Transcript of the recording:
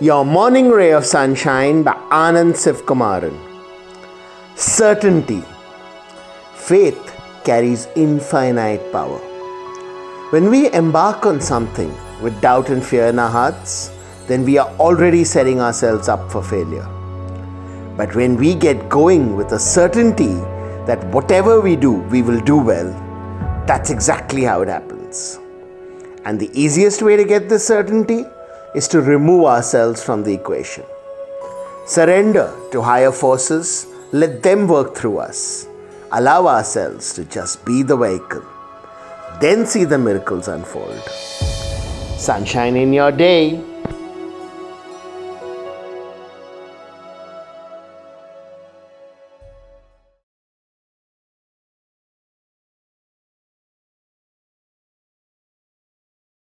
Your Morning Ray of Sunshine by Anand Sivkumaran. Certainty. Faith carries infinite power. When we embark on something with doubt and fear in our hearts, then we are already setting ourselves up for failure. But when we get going with a certainty that whatever we do, we will do well, that's exactly how it happens. And the easiest way to get this certainty is to remove ourselves from the equation. Surrender to higher forces, let them work through us. Allow ourselves to just be the vehicle. Then see the miracles unfold. Sunshine in your day.